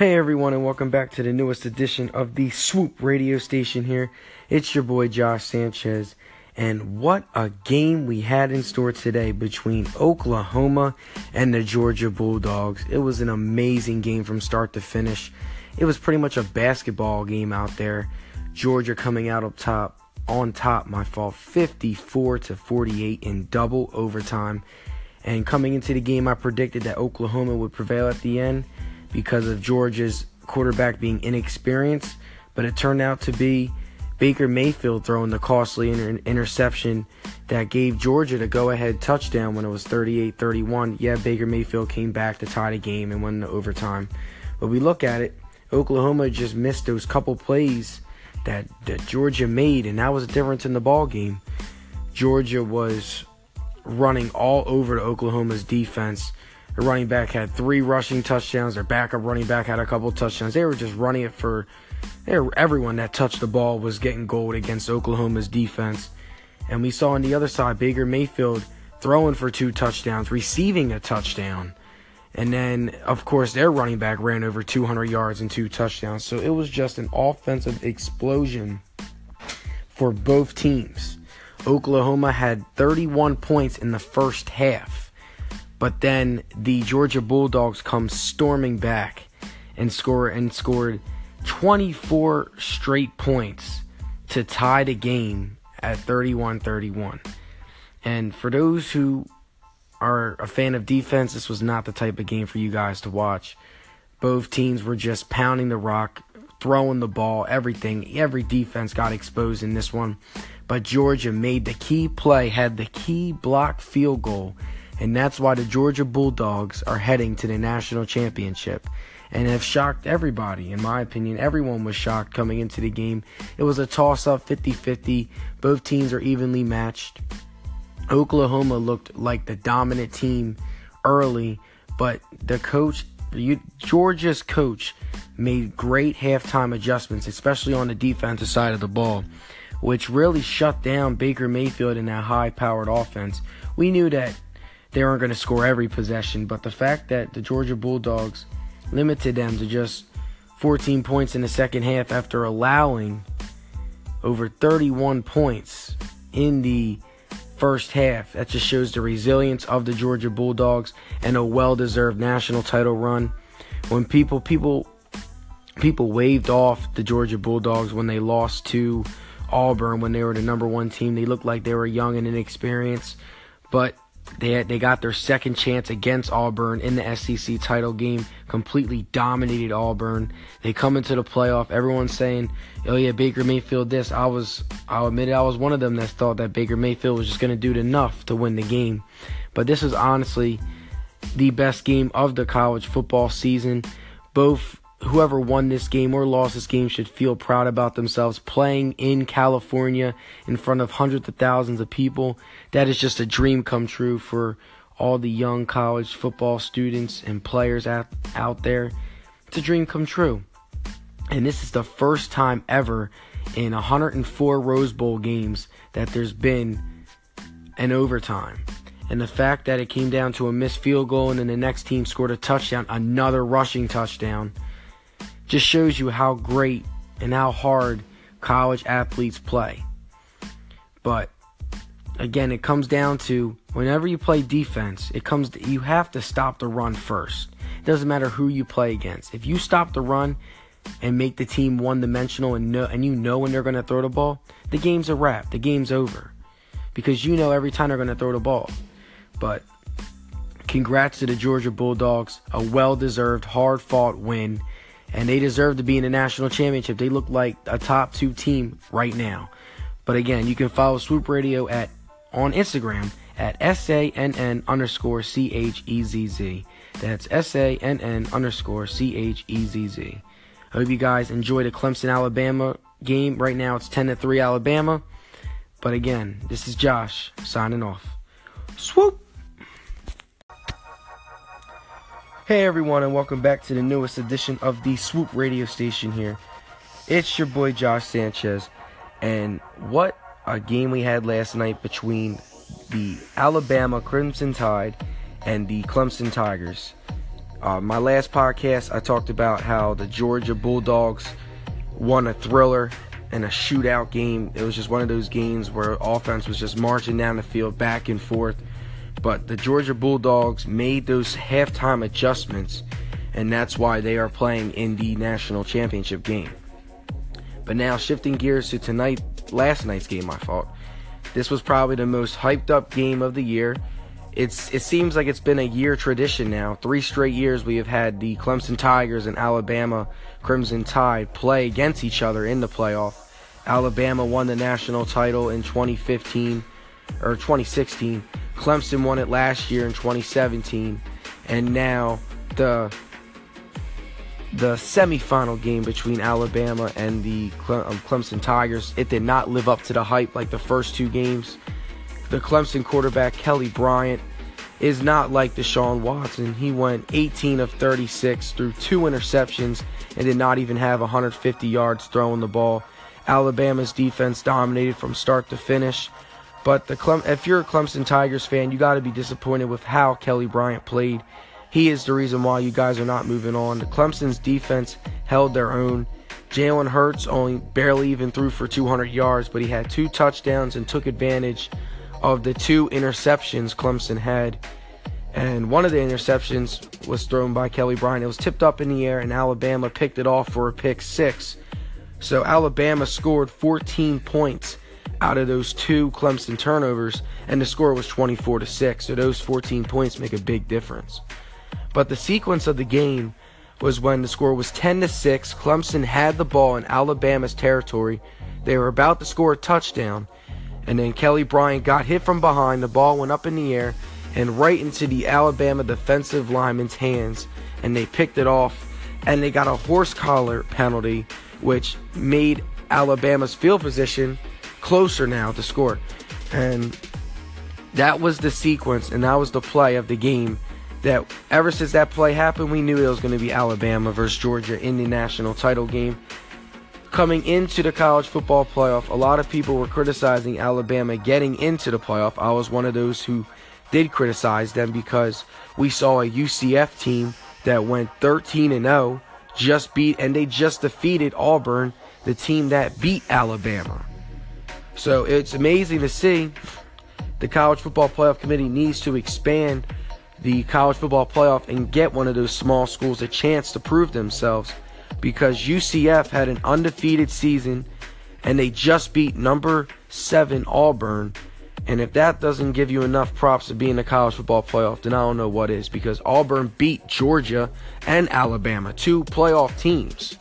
Hey everyone, and welcome back to the newest edition of the Swoop radio station here. It's your boy Josh Sanchez, and what a game we had in store today between Oklahoma and the Georgia Bulldogs. It was an amazing game from start to finish. It was pretty much a basketball game out there. Georgia coming out up top, on top, my fault, 54 to 48 in double overtime. And coming into the game, I predicted that Oklahoma would prevail at the end because of Georgia's quarterback being inexperienced, but it turned out to be Baker Mayfield throwing the costly inter- interception that gave Georgia the go ahead touchdown when it was 38 31. Yeah, Baker Mayfield came back to tie the game and win the overtime. But we look at it, Oklahoma just missed those couple plays that, that Georgia made, and that was the difference in the ball game. Georgia was running all over the Oklahoma's defense the running back had three rushing touchdowns. Their backup running back had a couple touchdowns. They were just running it for everyone that touched the ball was getting gold against Oklahoma's defense. And we saw on the other side Baker Mayfield throwing for two touchdowns, receiving a touchdown. And then, of course, their running back ran over 200 yards and two touchdowns. So it was just an offensive explosion for both teams. Oklahoma had 31 points in the first half. But then the Georgia Bulldogs come storming back and score and scored 24 straight points to tie the game at 31-31. And for those who are a fan of defense, this was not the type of game for you guys to watch. Both teams were just pounding the rock, throwing the ball, everything. Every defense got exposed in this one. But Georgia made the key play, had the key block field goal and that's why the Georgia Bulldogs are heading to the national championship and have shocked everybody. In my opinion, everyone was shocked coming into the game. It was a toss up 50 50. Both teams are evenly matched. Oklahoma looked like the dominant team early, but the coach, Georgia's coach, made great halftime adjustments, especially on the defensive side of the ball, which really shut down Baker Mayfield in that high powered offense. We knew that they weren't going to score every possession, but the fact that the Georgia Bulldogs limited them to just 14 points in the second half after allowing over 31 points in the first half. That just shows the resilience of the Georgia Bulldogs and a well-deserved national title run. When people people people waved off the Georgia Bulldogs when they lost to Auburn when they were the number 1 team, they looked like they were young and inexperienced, but they they got their second chance against Auburn in the SEC title game. Completely dominated Auburn. They come into the playoff. Everyone's saying, "Oh yeah, Baker Mayfield." This I was. I'll admit it. I was one of them that thought that Baker Mayfield was just going to do enough to win the game. But this is honestly the best game of the college football season. Both whoever won this game or lost this game should feel proud about themselves playing in California in front of hundreds of thousands of people. That is just a dream come true for all the young college football students and players out, out there. It's a dream come true. And this is the first time ever in 104 Rose Bowl games that there's been an overtime. And the fact that it came down to a missed field goal and then the next team scored a touchdown, another rushing touchdown just shows you how great and how hard college athletes play. But again, it comes down to whenever you play defense, it comes to, you have to stop the run first. It doesn't matter who you play against. If you stop the run and make the team one-dimensional and know and you know when they're going to throw the ball, the game's a wrap. The game's over. Because you know every time they're going to throw the ball. But congrats to the Georgia Bulldogs, a well-deserved, hard-fought win and they deserve to be in the national championship. They look like a top two team right now. But again, you can follow Swoop Radio at on Instagram at S-A-N-N underscore C-H-E-Z-Z. That's S-A-N-N underscore C-H-E-Z-Z. I hope you guys enjoy the Clemson Alabama game. Right now it's 10 to 3 Alabama. But again, this is Josh signing off. Swoop! Hey everyone, and welcome back to the newest edition of the Swoop radio station here. It's your boy Josh Sanchez, and what a game we had last night between the Alabama Crimson Tide and the Clemson Tigers. Uh, my last podcast, I talked about how the Georgia Bulldogs won a thriller and a shootout game. It was just one of those games where offense was just marching down the field back and forth. But the Georgia Bulldogs made those halftime adjustments, and that's why they are playing in the national championship game. But now shifting gears to tonight, last night's game, my fault. This was probably the most hyped up game of the year. It's it seems like it's been a year tradition now. Three straight years we have had the Clemson Tigers and Alabama Crimson Tide play against each other in the playoff. Alabama won the national title in 2015 or 2016. Clemson won it last year in 2017, and now the the semifinal game between Alabama and the um, Clemson Tigers. It did not live up to the hype like the first two games. The Clemson quarterback Kelly Bryant is not like Deshaun Watson. He went 18 of 36 through two interceptions and did not even have 150 yards throwing the ball. Alabama's defense dominated from start to finish. But the Clem- if you're a Clemson Tigers fan, you got to be disappointed with how Kelly Bryant played. He is the reason why you guys are not moving on. The Clemson's defense held their own. Jalen Hurts only barely even threw for 200 yards, but he had two touchdowns and took advantage of the two interceptions Clemson had. And one of the interceptions was thrown by Kelly Bryant. It was tipped up in the air, and Alabama picked it off for a pick six. So Alabama scored 14 points out of those two Clemson turnovers, and the score was 24 to 6. So those 14 points make a big difference. But the sequence of the game was when the score was 10 to 6. Clemson had the ball in Alabama's territory. They were about to score a touchdown, and then Kelly Bryant got hit from behind. The ball went up in the air and right into the Alabama defensive lineman's hands, and they picked it off. And they got a horse collar penalty, which made Alabama's field position closer now to score. And that was the sequence, and that was the play of the game that ever since that play happened, we knew it was going to be Alabama versus Georgia in the national title game. Coming into the college football playoff, a lot of people were criticizing Alabama getting into the playoff. I was one of those who did criticize them because we saw a UCF team that went 13 and 0, just beat and they just defeated Auburn, the team that beat Alabama. So it's amazing to see the college football playoff committee needs to expand the college football playoff and get one of those small schools a chance to prove themselves because UCF had an undefeated season and they just beat number 7 Auburn and if that doesn't give you enough props to be in the college football playoff, then I don't know what is because Auburn beat Georgia and Alabama, two playoff teams.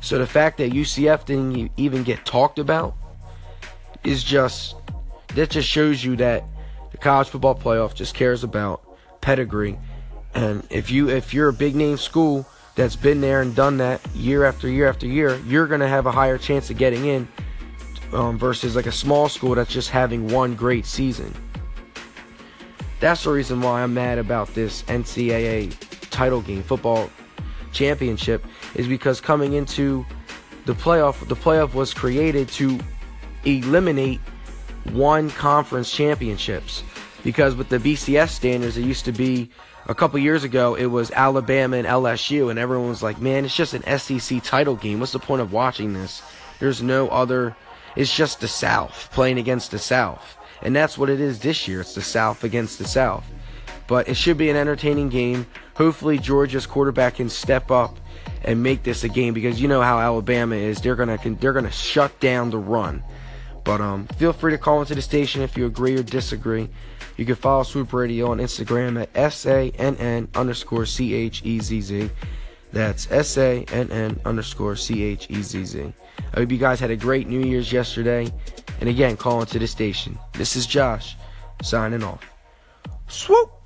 So the fact that UCF didn't even get talked about is just that just shows you that the college football playoff just cares about pedigree. And if you if you're a big name school that's been there and done that year after year after year, you're to have a higher chance of getting in um, versus like a small school that's just having one great season. That's the reason why I'm mad about this NCAA title game, football championship, is because coming into the playoff, the playoff was created to eliminate one conference championships. Because with the BCS standards, it used to be a couple years ago, it was Alabama and LSU, and everyone was like, man, it's just an SEC title game. What's the point of watching this? There's no other it's just the South playing against the South. And that's what it is this year. It's the South against the South. But it should be an entertaining game. Hopefully, Georgia's quarterback can step up and make this a game because you know how Alabama is. They're gonna they're gonna shut down the run. But um, feel free to call into the station if you agree or disagree. You can follow Swoop Radio on Instagram at S A N N underscore C H E Z Z. That's S A N N underscore C H E Z Z. I hope you guys had a great New Year's yesterday. And again, calling to the station. This is Josh, signing off. Swoop!